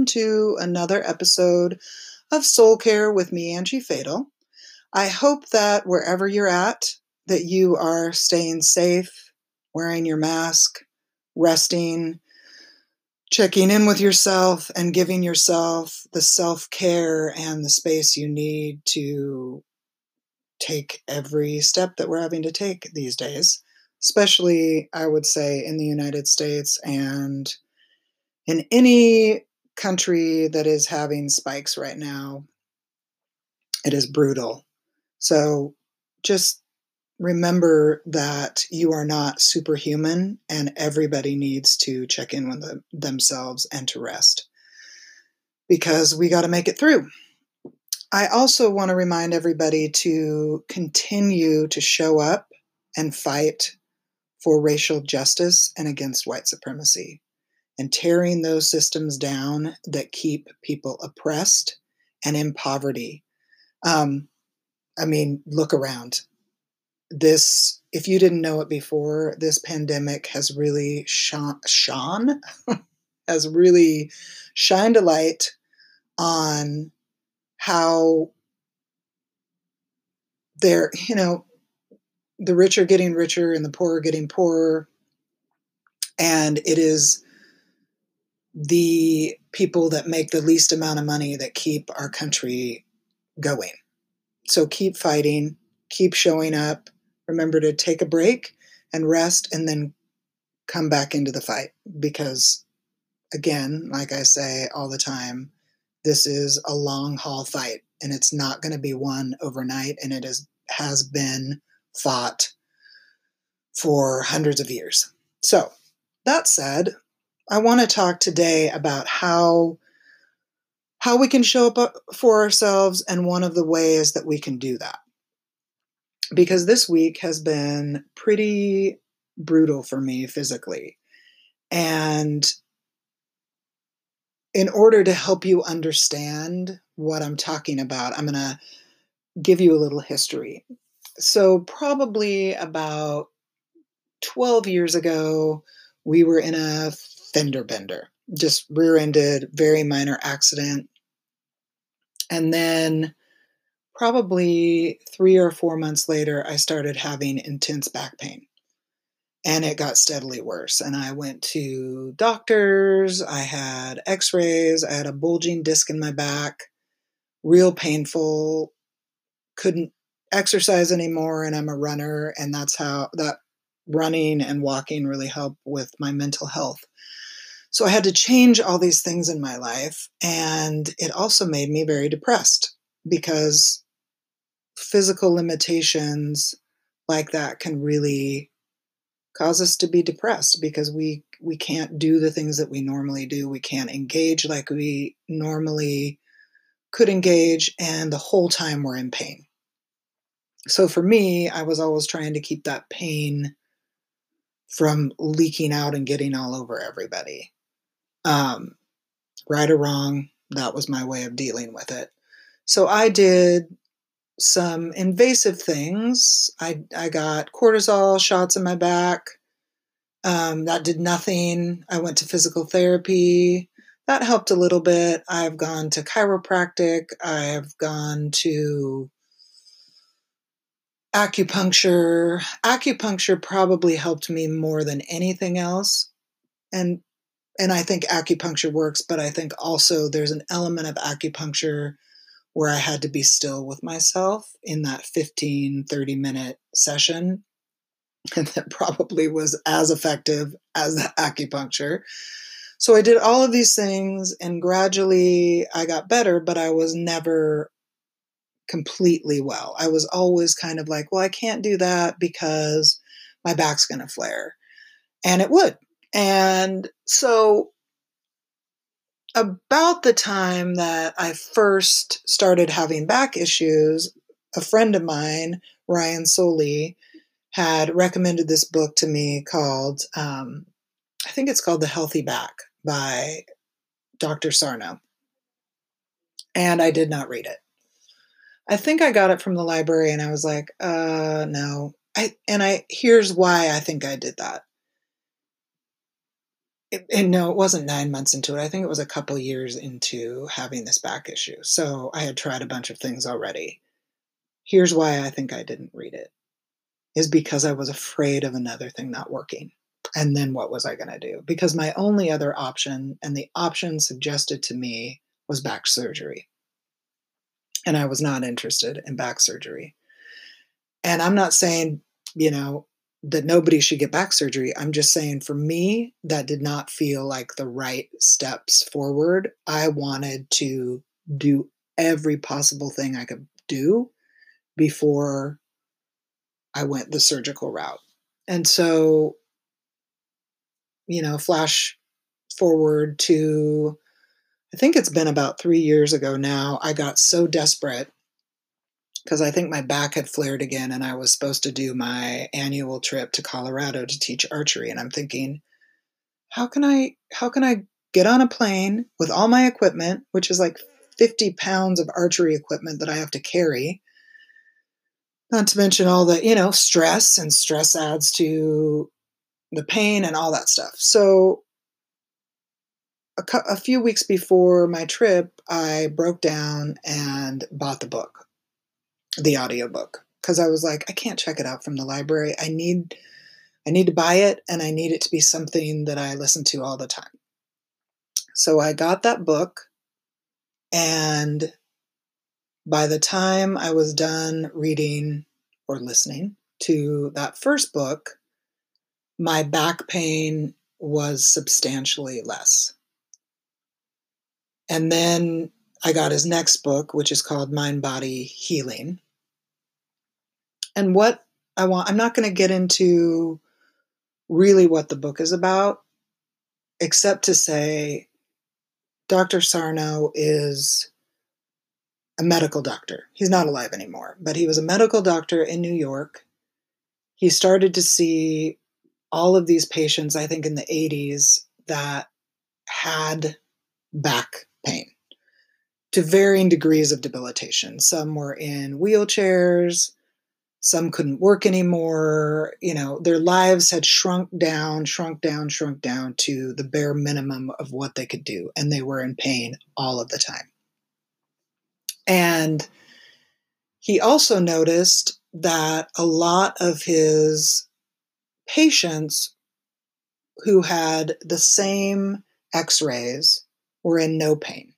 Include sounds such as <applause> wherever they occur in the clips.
Welcome to another episode of Soul Care with me, Angie Fatal. I hope that wherever you're at, that you are staying safe, wearing your mask, resting, checking in with yourself, and giving yourself the self care and the space you need to take every step that we're having to take these days, especially, I would say, in the United States and in any country that is having spikes right now, it is brutal. So just remember that you are not superhuman and everybody needs to check in with the, themselves and to rest because we got to make it through. I also want to remind everybody to continue to show up and fight for racial justice and against white supremacy and tearing those systems down that keep people oppressed and in poverty. Um, I mean, look around. This, if you didn't know it before, this pandemic has really shone, <laughs> has really shined a light on how they're, you know, the rich are getting richer and the poor are getting poorer. And it is the people that make the least amount of money that keep our country going. So keep fighting, keep showing up. Remember to take a break and rest and then come back into the fight because, again, like I say all the time, this is a long haul fight and it's not going to be won overnight and it is, has been fought for hundreds of years. So, that said, I want to talk today about how how we can show up uh, for ourselves and one of the ways that we can do that. Because this week has been pretty brutal for me physically. And in order to help you understand what I'm talking about, I'm going to give you a little history. So, probably about 12 years ago, we were in a fender bender, just rear ended, very minor accident. And then probably three or four months later, I started having intense back pain. And it got steadily worse. And I went to doctors, I had x rays, I had a bulging disc in my back, real painful, couldn't exercise anymore. And I'm a runner. And that's how that running and walking really help with my mental health. So I had to change all these things in my life. And it also made me very depressed because physical limitations like that can really cause us to be depressed because we we can't do the things that we normally do we can't engage like we normally could engage and the whole time we're in pain so for me i was always trying to keep that pain from leaking out and getting all over everybody um, right or wrong, that was my way of dealing with it. So I did some invasive things. I, I got cortisol shots in my back. Um, that did nothing. I went to physical therapy. That helped a little bit. I've gone to chiropractic. I've gone to acupuncture. Acupuncture probably helped me more than anything else. And and I think acupuncture works, but I think also there's an element of acupuncture where I had to be still with myself in that 15, 30 minute session. <laughs> And that probably was as effective as the acupuncture. So I did all of these things and gradually I got better, but I was never completely well. I was always kind of like, well, I can't do that because my back's going to flare. And it would. And so, about the time that I first started having back issues, a friend of mine, Ryan Soley, had recommended this book to me called, um, I think it's called The Healthy Back by Dr. Sarno. And I did not read it. I think I got it from the library and I was like, uh, no. I, and I, here's why I think I did that it, and no, it wasn't nine months into it. I think it was a couple years into having this back issue. So I had tried a bunch of things already. Here's why I think I didn't read it is because I was afraid of another thing not working. And then what was I going to do? Because my only other option, and the option suggested to me, was back surgery. And I was not interested in back surgery. And I'm not saying, you know, that nobody should get back surgery. I'm just saying for me, that did not feel like the right steps forward. I wanted to do every possible thing I could do before I went the surgical route. And so, you know, flash forward to, I think it's been about three years ago now, I got so desperate because I think my back had flared again and I was supposed to do my annual trip to Colorado to teach archery and I'm thinking how can I how can I get on a plane with all my equipment which is like 50 pounds of archery equipment that I have to carry? Not to mention all the you know stress and stress adds to the pain and all that stuff. So a, few weeks before my trip I broke down and bought the book the audiobook because I was like, I can't check it out from the library. I need I need to buy it and I need it to be something that I listen to all the time. So I got that book and by the time I was done reading or listening to that first book, my back pain was substantially less. And then I got his next book, which is called Mind Body Healing. And what I want, I'm not going to get into really what the book is about, except to say Dr. Sarno is a medical doctor. He's not alive anymore, but he was a medical doctor in New York. He started to see all of these patients, I think in the 80s, that had back pain to varying degrees of debilitation. Some were in wheelchairs, some couldn't work anymore. You know, their lives had shrunk down, shrunk down, shrunk down to the bare minimum of what they could do. And they were in pain all of the time. And he also noticed that a lot of his patients who had the same x rays were in no pain.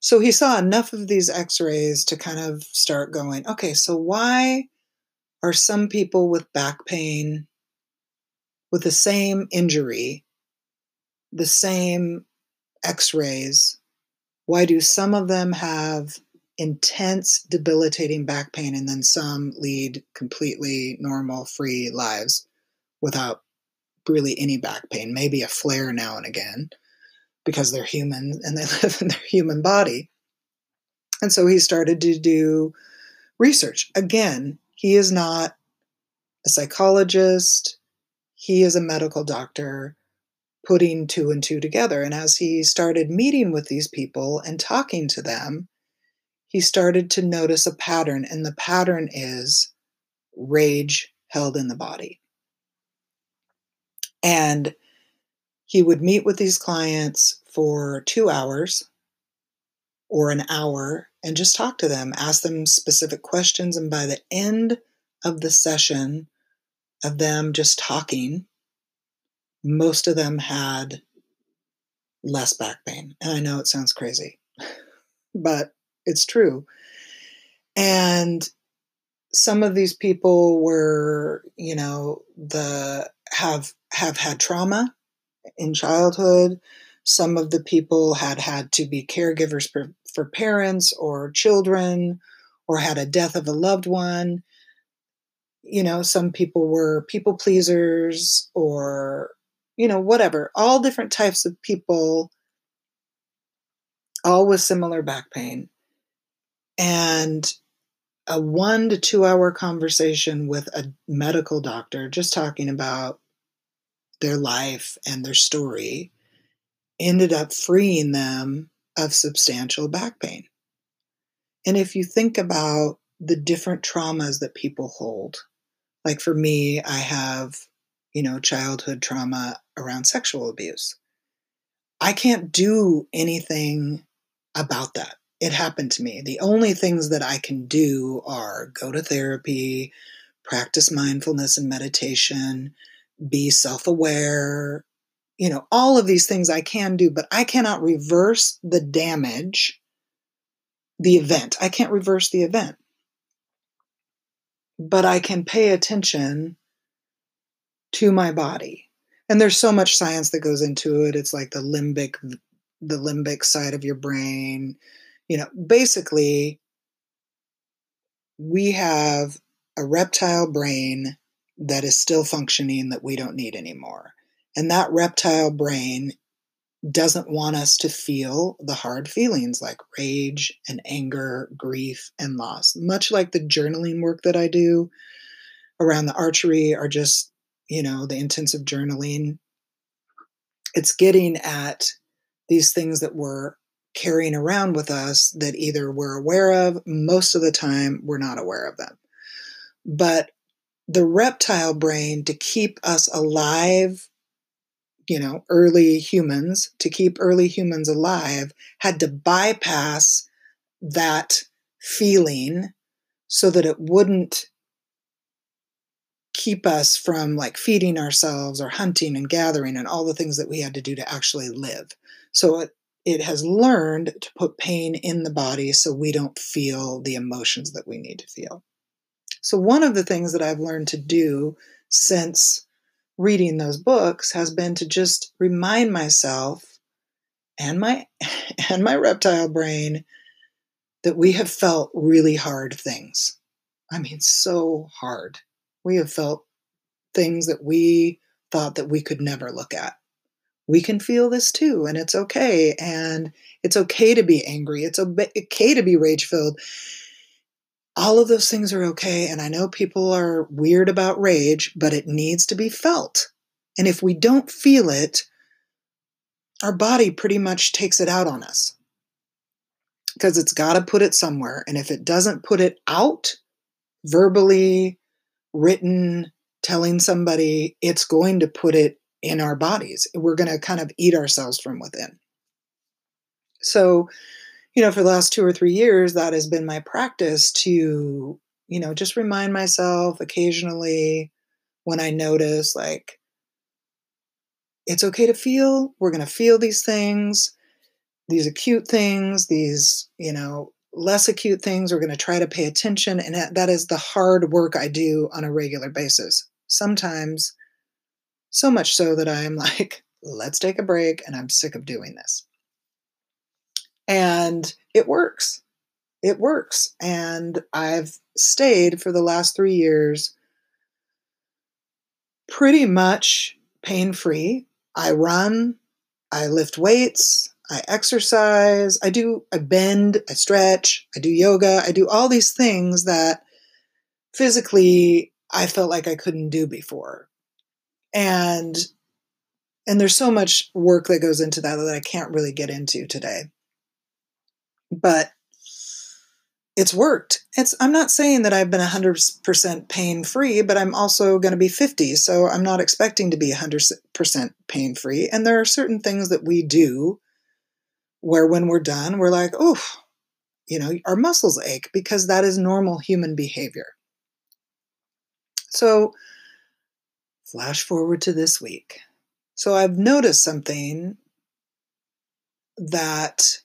So he saw enough of these x rays to kind of start going, okay, so why are some people with back pain with the same injury, the same x rays? Why do some of them have intense, debilitating back pain and then some lead completely normal, free lives without really any back pain? Maybe a flare now and again because they're human <laughs> and they live in their human body. And so he started to do research. Again, he is not a psychologist, he is a medical doctor putting two and two together. And as he started meeting with these people and talking to them, he started to notice a pattern, and the pattern is rage held in the body. And he would meet with these clients for two hours or an hour and just talk to them, ask them specific questions. And by the end of the session of them just talking, most of them had less back pain. And I know it sounds crazy, <laughs> but it's true. And some of these people were, you know, the have have had trauma in childhood. Some of the people had had to be caregivers for, for parents or children or had a death of a loved one. You know, some people were people pleasers or, you know, whatever. All different types of people, all with similar back pain. And a one to two hour conversation with a medical doctor just talking about their life and their story ended up freeing them of substantial back pain. And if you think about the different traumas that people hold, like for me, I have, you know, childhood trauma around sexual abuse. I can't do anything about that. It happened to me. The only things that I can do are go to therapy, practice mindfulness and meditation, be self aware, you know, all of these things I can do, but I cannot reverse the damage, the event. I can't reverse the event. But I can pay attention to my body. And there's so much science that goes into it. It's like the limbic the limbic side of your brain. You know, basically we have a reptile brain that is still functioning that we don't need anymore. And that reptile brain doesn't want us to feel the hard feelings like rage and anger, grief and loss. Much like the journaling work that I do around the archery or just, you know, the intensive journaling. It's getting at these things that we're carrying around with us that either we're aware of, most of the time we're not aware of them. But the reptile brain to keep us alive you know, early humans, to keep early humans alive, had to bypass that feeling so that it wouldn't keep us from like feeding ourselves or hunting and gathering and all the things that we had to do to actually live. So it, it has learned to put pain in the body so we don't feel the emotions that we need to feel. So, one of the things that I've learned to do since reading those books has been to just remind myself and my <laughs> and my reptile brain that we have felt really hard things. I mean so hard. We have felt things that we thought that we could never look at. We can feel this too and it's okay and it's okay to be angry. It's okay to be rage filled all of those things are okay. And I know people are weird about rage, but it needs to be felt. And if we don't feel it, our body pretty much takes it out on us because it's got to put it somewhere. And if it doesn't put it out verbally, written, telling somebody, it's going to put it in our bodies. We're going to kind of eat ourselves from within. So, you know, for the last two or three years, that has been my practice to, you know, just remind myself occasionally when I notice, like, it's okay to feel. We're going to feel these things, these acute things, these, you know, less acute things. We're going to try to pay attention. And that is the hard work I do on a regular basis. Sometimes, so much so that I'm <laughs> like, let's take a break and I'm sick of doing this. And it works. It works. And I've stayed for the last three years pretty much pain free. I run, I lift weights, I exercise, I do, I bend, I stretch, I do yoga, I do all these things that physically I felt like I couldn't do before. And and there's so much work that goes into that that I can't really get into today but it's worked. It's I'm not saying that I've been 100% pain free, but I'm also going to be 50, so I'm not expecting to be 100% pain free. And there are certain things that we do where when we're done, we're like, "Oh, you know, our muscles ache because that is normal human behavior." So, flash forward to this week. So I've noticed something that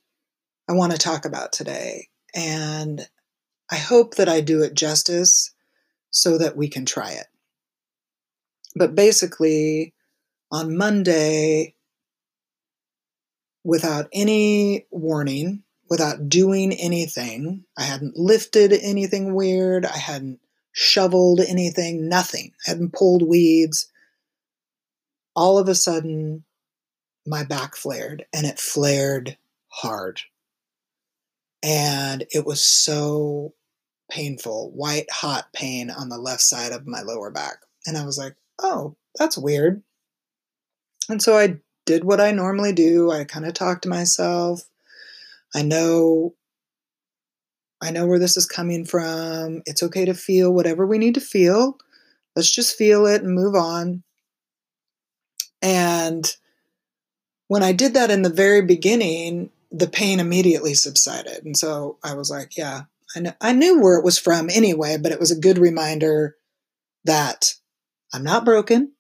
I want to talk about today. And I hope that I do it justice so that we can try it. But basically, on Monday, without any warning, without doing anything, I hadn't lifted anything weird, I hadn't shoveled anything, nothing, I hadn't pulled weeds. All of a sudden, my back flared, and it flared hard and it was so painful white hot pain on the left side of my lower back and i was like oh that's weird. And so i did what i normally do i kind of talked to myself i know i know where this is coming from it's okay to feel whatever we need to feel let's just feel it and move on. And when I did that in the very beginning, the pain immediately subsided. And so I was like, yeah, I, kn- I knew where it was from anyway, but it was a good reminder that I'm not broken,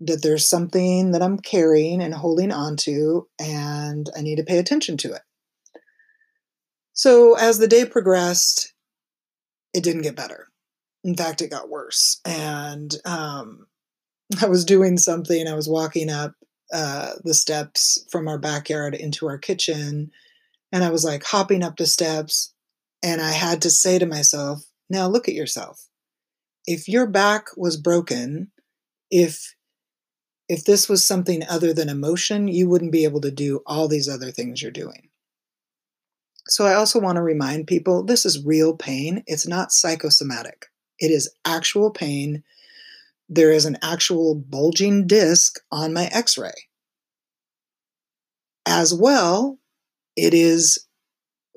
that there's something that I'm carrying and holding on to, and I need to pay attention to it. So as the day progressed, it didn't get better. In fact, it got worse. And um, <laughs> I was doing something, I was walking up uh, the steps from our backyard into our kitchen, and I was like hopping up the steps, and I had to say to myself, now look at yourself. If your back was broken, if if this was something other than emotion, you wouldn't be able to do all these other things you're doing. So I also want to remind people this is real pain. It's not psychosomatic. It is actual pain. There is an actual bulging disc on my x ray. As well, it is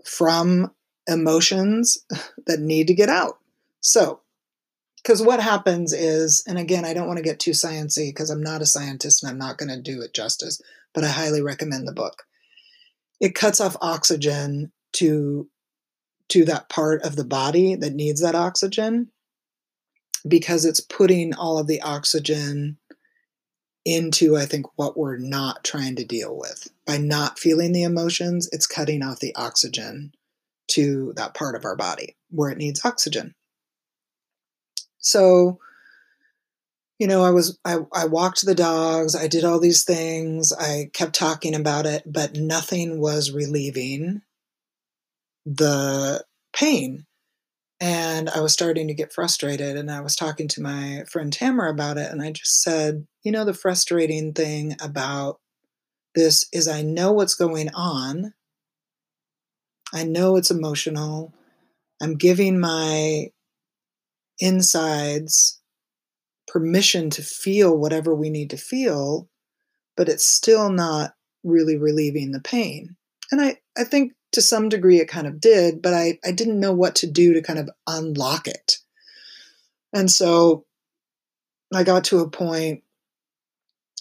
from emotions <laughs> that need to get out. So, because what happens is, and again, I don't want to get too sciency because I'm not a scientist and I'm not going to do it justice, but I highly recommend the book. It cuts off oxygen to to that part of the body that needs that oxygen because it's putting all of the oxygen into i think what we're not trying to deal with by not feeling the emotions it's cutting off the oxygen to that part of our body where it needs oxygen so you know i was i, I walked the dogs i did all these things i kept talking about it but nothing was relieving the pain. And I was starting to get frustrated. And I was talking to my friend Tamara about it. And I just said, you know, the frustrating thing about this is I know what's going on. I know it's emotional. I'm giving my insides permission to feel whatever we need to feel, but it's still not really relieving the pain. And I, I think to some degree it kind of did, but I, I didn't know what to do to kind of unlock it. And so I got to a point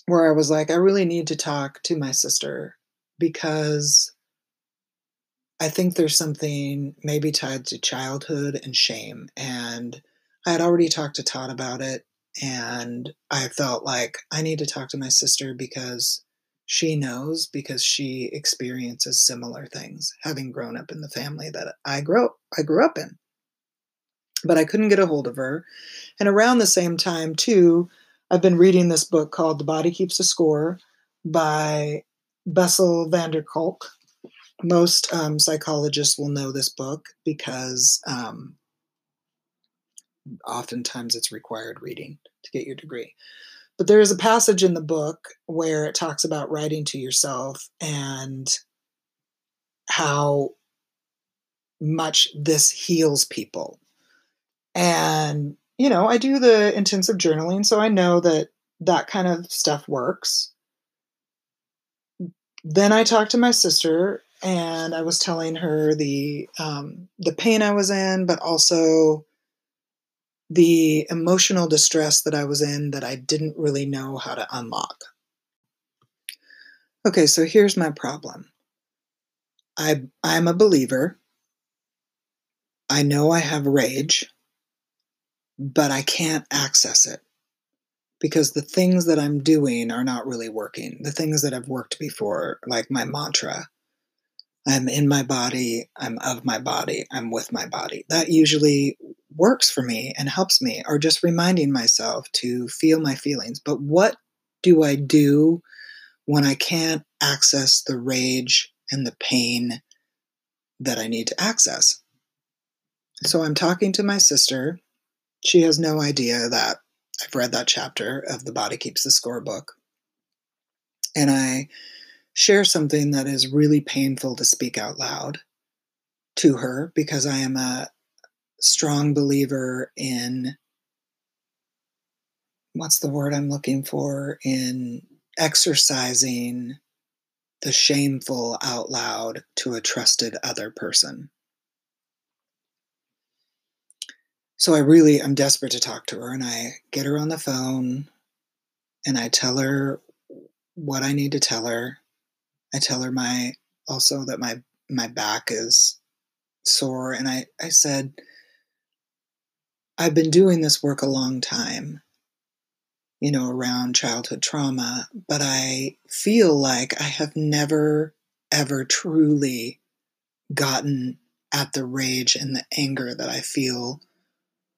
where I was like, I really need to talk to my sister because I think there's something maybe tied to childhood and shame. And I had already talked to Todd about it. And I felt like I need to talk to my sister because she knows because she experiences similar things having grown up in the family that I grew I grew up in. But I couldn't get a hold of her. And around the same time too, I've been reading this book called The Body Keeps a Score by Bessel van der Kolk. Most um, psychologists will know this book because um, oftentimes it's required reading to get your degree. But there is a passage in the book where it talks about writing to yourself and how much this heals people. And, you know, I do the intensive journaling, so I know that that kind of stuff works. Then I talked to my sister and I was telling her the um, the pain I was in, but also the emotional distress that I was in that I didn't really know how to unlock. Okay, so here's my problem. I I'm a believer. I know I have rage, but I can't access it because the things that I'm doing are not really working. The things that have worked before, like my mantra, I'm in my body, I'm of my body, I'm with my body. That usually works for me and helps me, or just reminding myself to feel my feelings. But what do I do when I can't access the rage and the pain that I need to access? So I'm talking to my sister. She has no idea that I've read that chapter of the Body Keeps the Score book. And I share something that is really painful to speak out loud to her because I am a strong believer in what's the word I'm looking for in exercising the shameful out loud to a trusted other person. So I really I'm desperate to talk to her and I get her on the phone and I tell her what I need to tell her. I tell her my also that my my back is sore and I I said I've been doing this work a long time you know, around childhood trauma, but I feel like I have never, ever truly gotten at the rage and the anger that I feel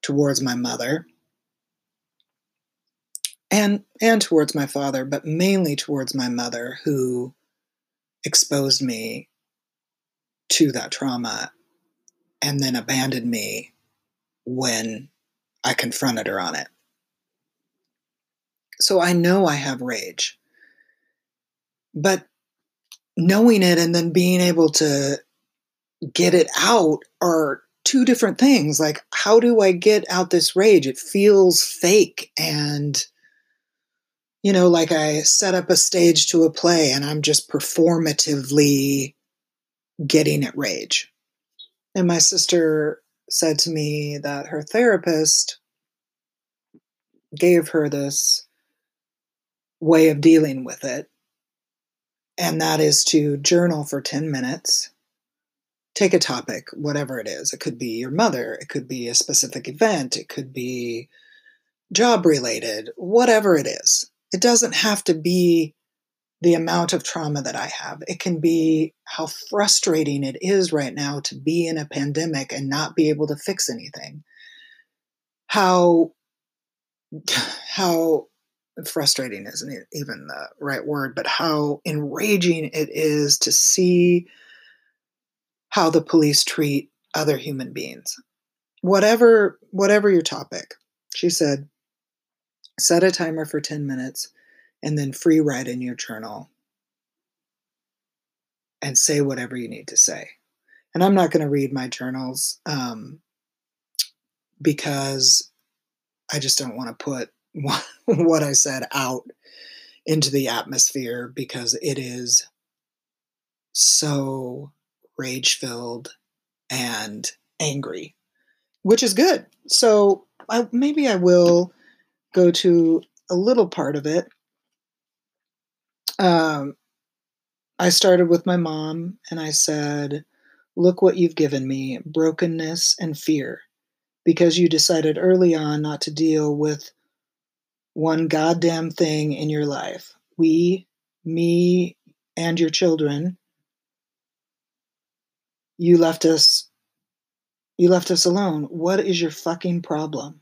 towards my mother and and towards my father, but mainly towards my mother who exposed me to that trauma and then abandoned me when I confronted her on it. So I know I have rage. But knowing it and then being able to get it out are two different things. Like, how do I get out this rage? It feels fake. And, you know, like I set up a stage to a play and I'm just performatively getting at rage. And my sister said to me that her therapist gave her this way of dealing with it. And that is to journal for 10 minutes. Take a topic, whatever it is. It could be your mother, it could be a specific event, it could be job related, whatever it is. It doesn't have to be the amount of trauma that I have. It can be how frustrating it is right now to be in a pandemic and not be able to fix anything. How <sighs> how frustrating isn't even the right word, but how enraging it is to see how the police treat other human beings. Whatever whatever your topic. She said, set a timer for 10 minutes and then free write in your journal and say whatever you need to say. And I'm not going to read my journals um, because I just don't want to put <laughs> what I said out into the atmosphere because it is so rage filled and angry, which is good. So I, maybe I will go to a little part of it. Um, I started with my mom and I said, Look what you've given me brokenness and fear because you decided early on not to deal with one goddamn thing in your life. We, me, and your children, you left us you left us alone. What is your fucking problem?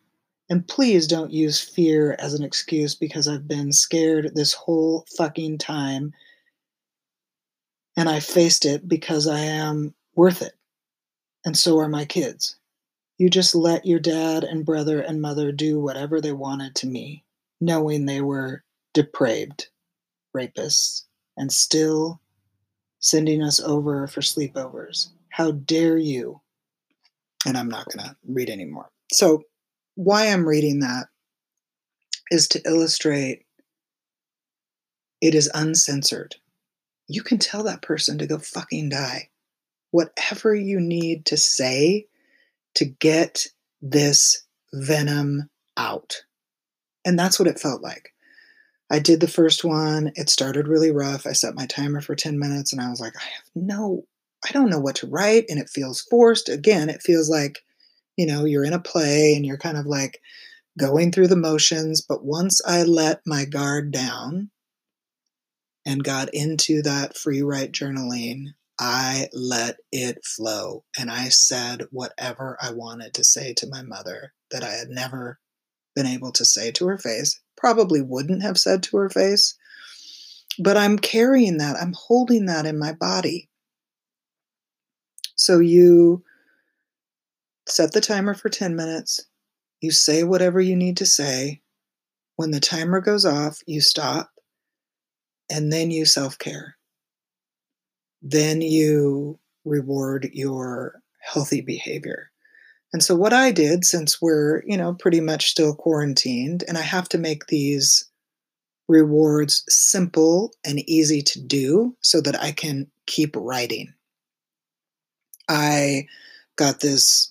And please don't use fear as an excuse because I've been scared this whole fucking time. And I faced it because I am worth it. And so are my kids. You just let your dad and brother and mother do whatever they wanted to me knowing they were depraved rapists and still sending us over for sleepovers. How dare you? And I'm not going to read anymore. So, why I'm reading that is to illustrate it is uncensored. You can tell that person to go fucking die. Whatever you need to say to get this venom out. And that's what it felt like. I did the first one. It started really rough. I set my timer for 10 minutes and I was like, I have no, I don't know what to write. And it feels forced. Again, it feels like, you know, you're in a play and you're kind of like going through the motions. But once I let my guard down and got into that free write journaling, I let it flow. And I said whatever I wanted to say to my mother that I had never been able to say to her face, probably wouldn't have said to her face. But I'm carrying that, I'm holding that in my body. So you set the timer for 10 minutes, you say whatever you need to say. When the timer goes off, you stop, and then you self care. Then you reward your healthy behavior. And so what I did, since we're, you know, pretty much still quarantined, and I have to make these rewards simple and easy to do so that I can keep writing. I got this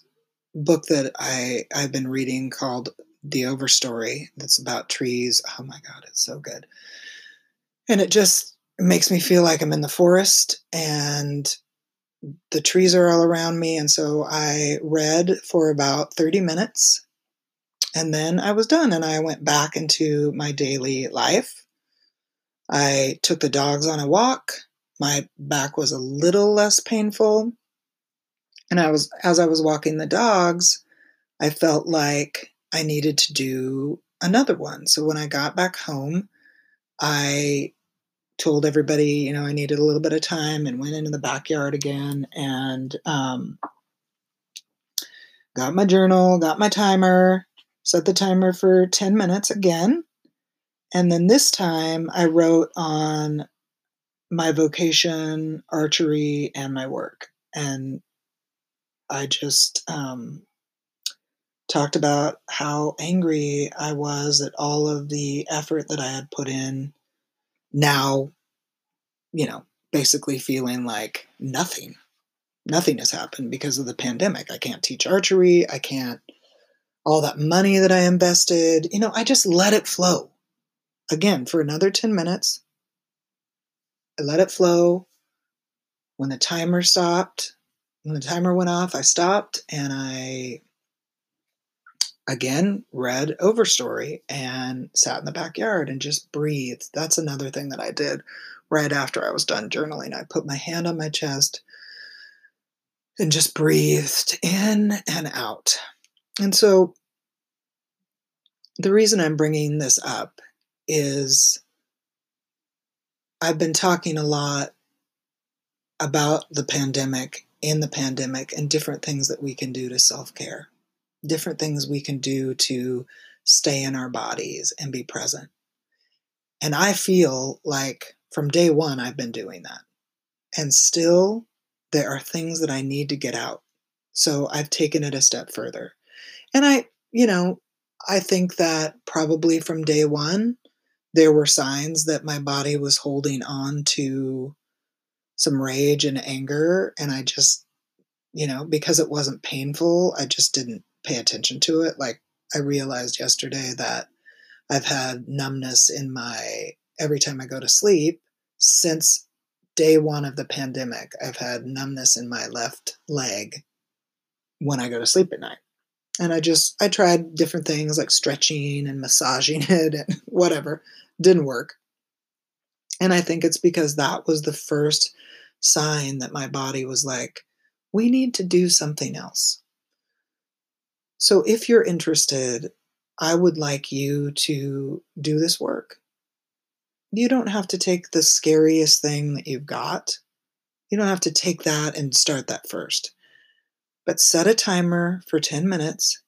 book that I I've been reading called The Overstory that's about trees. Oh my god, it's so good. And it just makes me feel like I'm in the forest and the trees are all around me. And so I read for about 30 minutes and then I was done and I went back into my daily life. I took the dogs on a walk. My back was a little less painful. And I was as I was walking the dogs, I felt like I needed to do another one. So when I got back home, I told everybody, you know, I needed a little bit of time and went into the backyard again and um, got my journal, got my timer, set the timer for 10 minutes again. And then this time I wrote on my vocation, archery, and my work. And I just um, talked about how angry I was at all of the effort that I had put in. Now, you know, basically feeling like nothing, nothing has happened because of the pandemic. I can't teach archery. I can't all that money that I invested. You know, I just let it flow. Again, for another 10 minutes, I let it flow. When the timer stopped, when the timer went off, I stopped and I again read Overstory and sat in the backyard and just breathed. That's another thing that I did right after I was done journaling. I put my hand on my chest and just breathed in and out. And so the reason I'm bringing this up is I've been talking a lot about the pandemic, in the pandemic, and different things that we can do to self care, different things we can do to stay in our bodies and be present. And I feel like from day one, I've been doing that. And still, there are things that I need to get out. So I've taken it a step further. And I, you know, I think that probably from day one, there were signs that my body was holding on to some rage and anger. And I just, you know, because it wasn't painful, I just didn't pay attention to it. Like I realized yesterday that I've had numbness in my every time I go to sleep since day one of the pandemic. I've had numbness in my left leg when I go to sleep at night and I just I tried different things like stretching and massaging <laughs> it and whatever didn't work. And I think it's because that was the first sign that my body was like we need to do something else. So if you're interested, I would like you to do this work. You don't have to take the scariest thing that you've got. You don't have to take that and start that first but set a timer for 10 minutes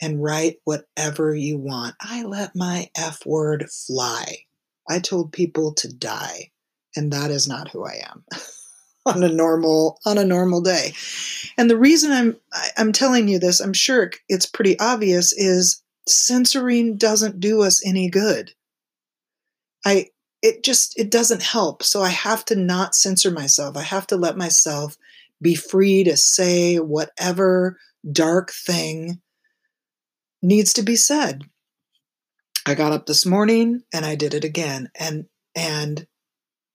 and write whatever you want. I let my F word fly. I told people to die, and that is not who I am <laughs> on a normal on a normal day. And the reason I'm I'm telling you this, I'm sure it's pretty obvious is censoring doesn't do us any good. I it just it doesn't help. So I have to not censor myself. I have to let myself be free to say whatever dark thing needs to be said. I got up this morning and I did it again. And and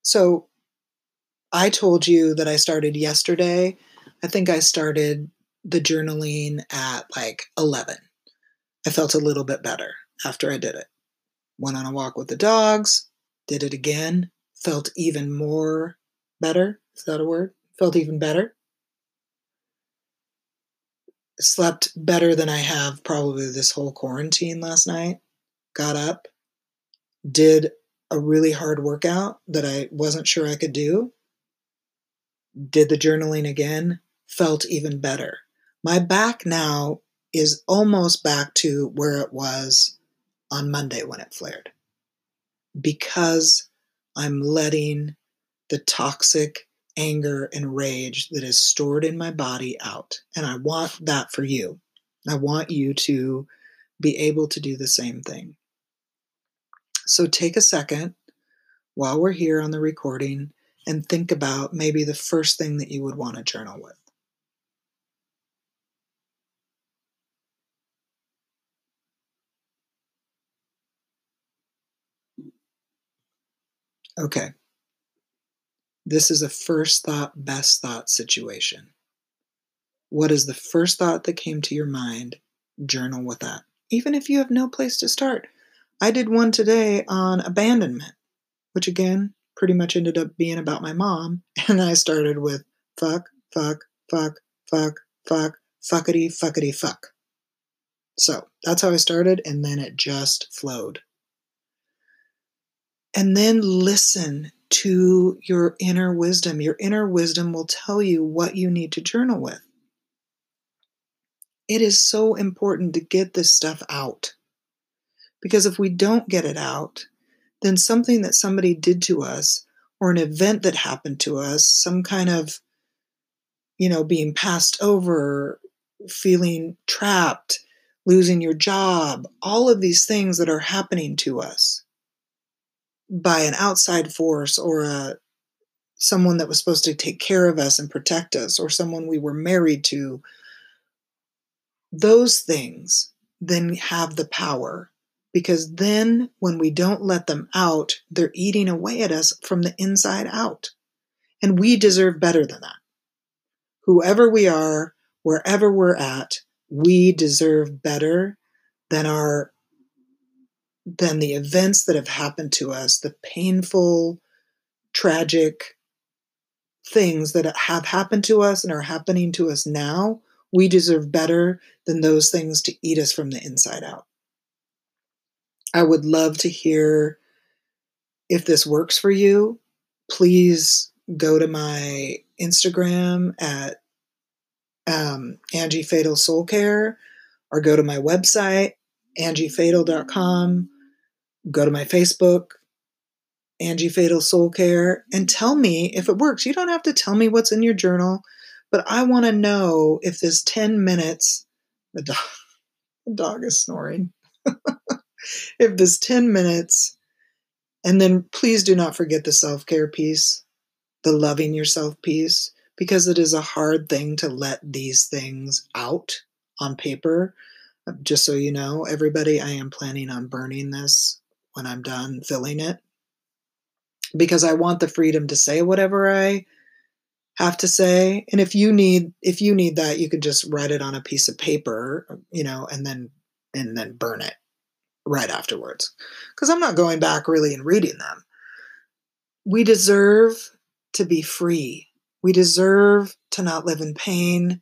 so I told you that I started yesterday. I think I started the journaling at like 11. I felt a little bit better after I did it. Went on a walk with the dogs, did it again, felt even more better. Is that a word? Felt even better slept better than I have probably this whole quarantine last night. Got up, did a really hard workout that I wasn't sure I could do, did the journaling again, felt even better. My back now is almost back to where it was on Monday when it flared because I'm letting the toxic anger and rage that is stored in my body out. And I want that for you. I want you to be able to do the same thing. So take a second while we're here on the recording and think about maybe the first thing that you would want to journal with. Okay. This is a first thought, best thought situation. What is the first thought that came to your mind? Journal with that. Even if you have no place to start. I did one today on abandonment, which again pretty much ended up being about my mom. <laughs> And I started with fuck, fuck, fuck, fuck, fuck, fuckity, fuckity, fuck. So that's how I started, and then it just flowed. And then listen to your inner wisdom. Your inner wisdom will tell you what you need to journal with. It is so important to get this stuff out. Because if we don't get it out, then something that somebody did to us or an event that happened to us, some kind of, you know, being passed over, feeling trapped, losing your job, all of these things that are happening to us by an outside force or a someone that was supposed to take care of us and protect us or someone we were married to those things then have the power because then when we don't let them out they're eating away at us from the inside out. And we deserve better than that. Whoever we are wherever we're at we deserve better than our than the events that have happened to us, the painful, tragic things that have happened to us and are happening to us now, we deserve better than those things to eat us from the inside out. I would love to hear if this works for you. Please go to my Instagram at um, Angie Fatal Soul Care or go to my website, angiefatal.com. Go to my Facebook, Angie Fatal Soul Care, and tell me if it works. You don't have to tell me what's in your journal, but I want to know if this 10 minutes, the dog, <laughs> the dog is snoring. <laughs> if this 10 minutes, and then please do not forget the self care piece, the loving yourself piece because it is a hard thing to let these things out on paper. Um, just so you know, everybody, I am planning on burning this when I'm done filling it because I want the freedom to say whatever I have to say. And if you need if you need that, you can just write it on a piece of paper, you know, and then and then burn it right afterwards. Cuz I'm not going back really and reading them. We deserve to be free. We deserve to not live in pain.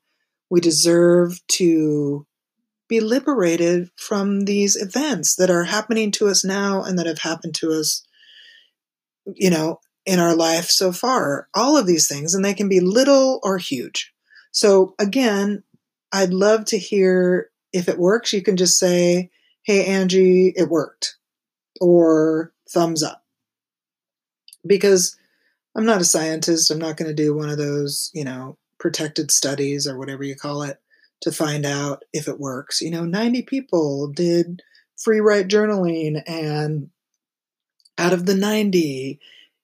We deserve to be liberated from these events that are happening to us now and that have happened to us, you know, in our life so far. All of these things, and they can be little or huge. So, again, I'd love to hear if it works. You can just say, Hey, Angie, it worked, or thumbs up. Because I'm not a scientist. I'm not going to do one of those, you know, protected studies or whatever you call it to find out if it works. You know, 90 people did free write journaling, and out of the 90,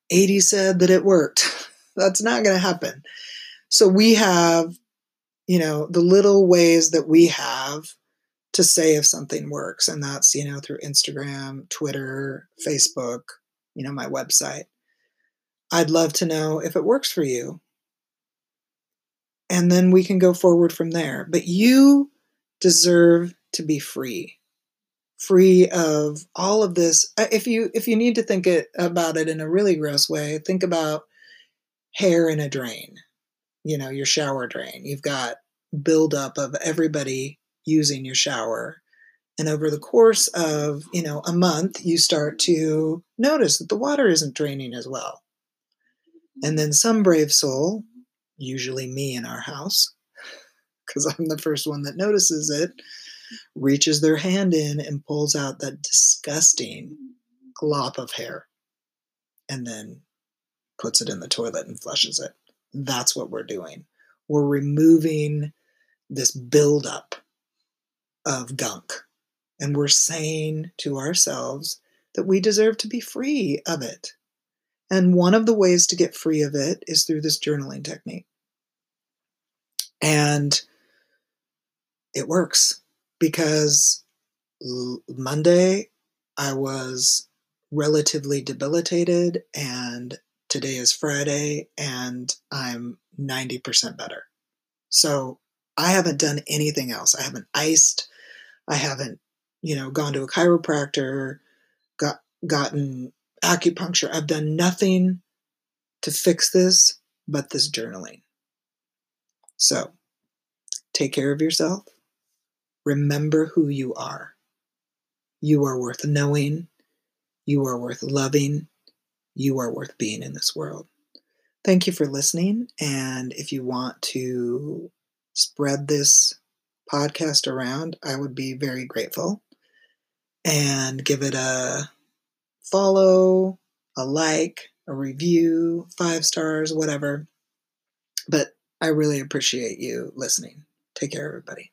80 said that it worked. <laughs> That's not going to happen. So we have, you know, the little ways that we have to say if something works, and that's, you know, through Instagram, Twitter, Facebook, you know, my website. I'd love to know if it works for you. And then we can go forward from there. But you deserve to be free. Free of all of this. Uh, if you if you need to think it, about it in a really gross way, think about hair in a drain. You know, your shower drain. You've got buildup of everybody using your shower. And over the course of, you know, a month, you start to notice that the water isn't draining as well. And then some brave soul, usually me in our house, <laughs> because I'm the first one that notices it, reaches their hand in and pulls out that disgusting glop of hair and then puts it in the toilet and flushes it. That's what we're doing. We're removing this buildup of gunk. And we're saying to ourselves that we deserve to be free of it. And one of the ways to get free of it is through this journaling technique. And it works because Monday I was relatively debilitated, and today is Friday, and I'm 90% better. So I haven't done anything else. I haven't iced. I haven't, you know, gone to a chiropractor, got gotten acupuncture. I've done nothing to fix this but this journaling. So, take care of yourself. Remember who you are. You are worth knowing. You are worth loving. You are worth being in this world. Thank you for listening. And if you want to spread this podcast around, I would be very grateful. And give it a follow, a like, a review, five stars, whatever. But I really appreciate you listening. Take care, everybody.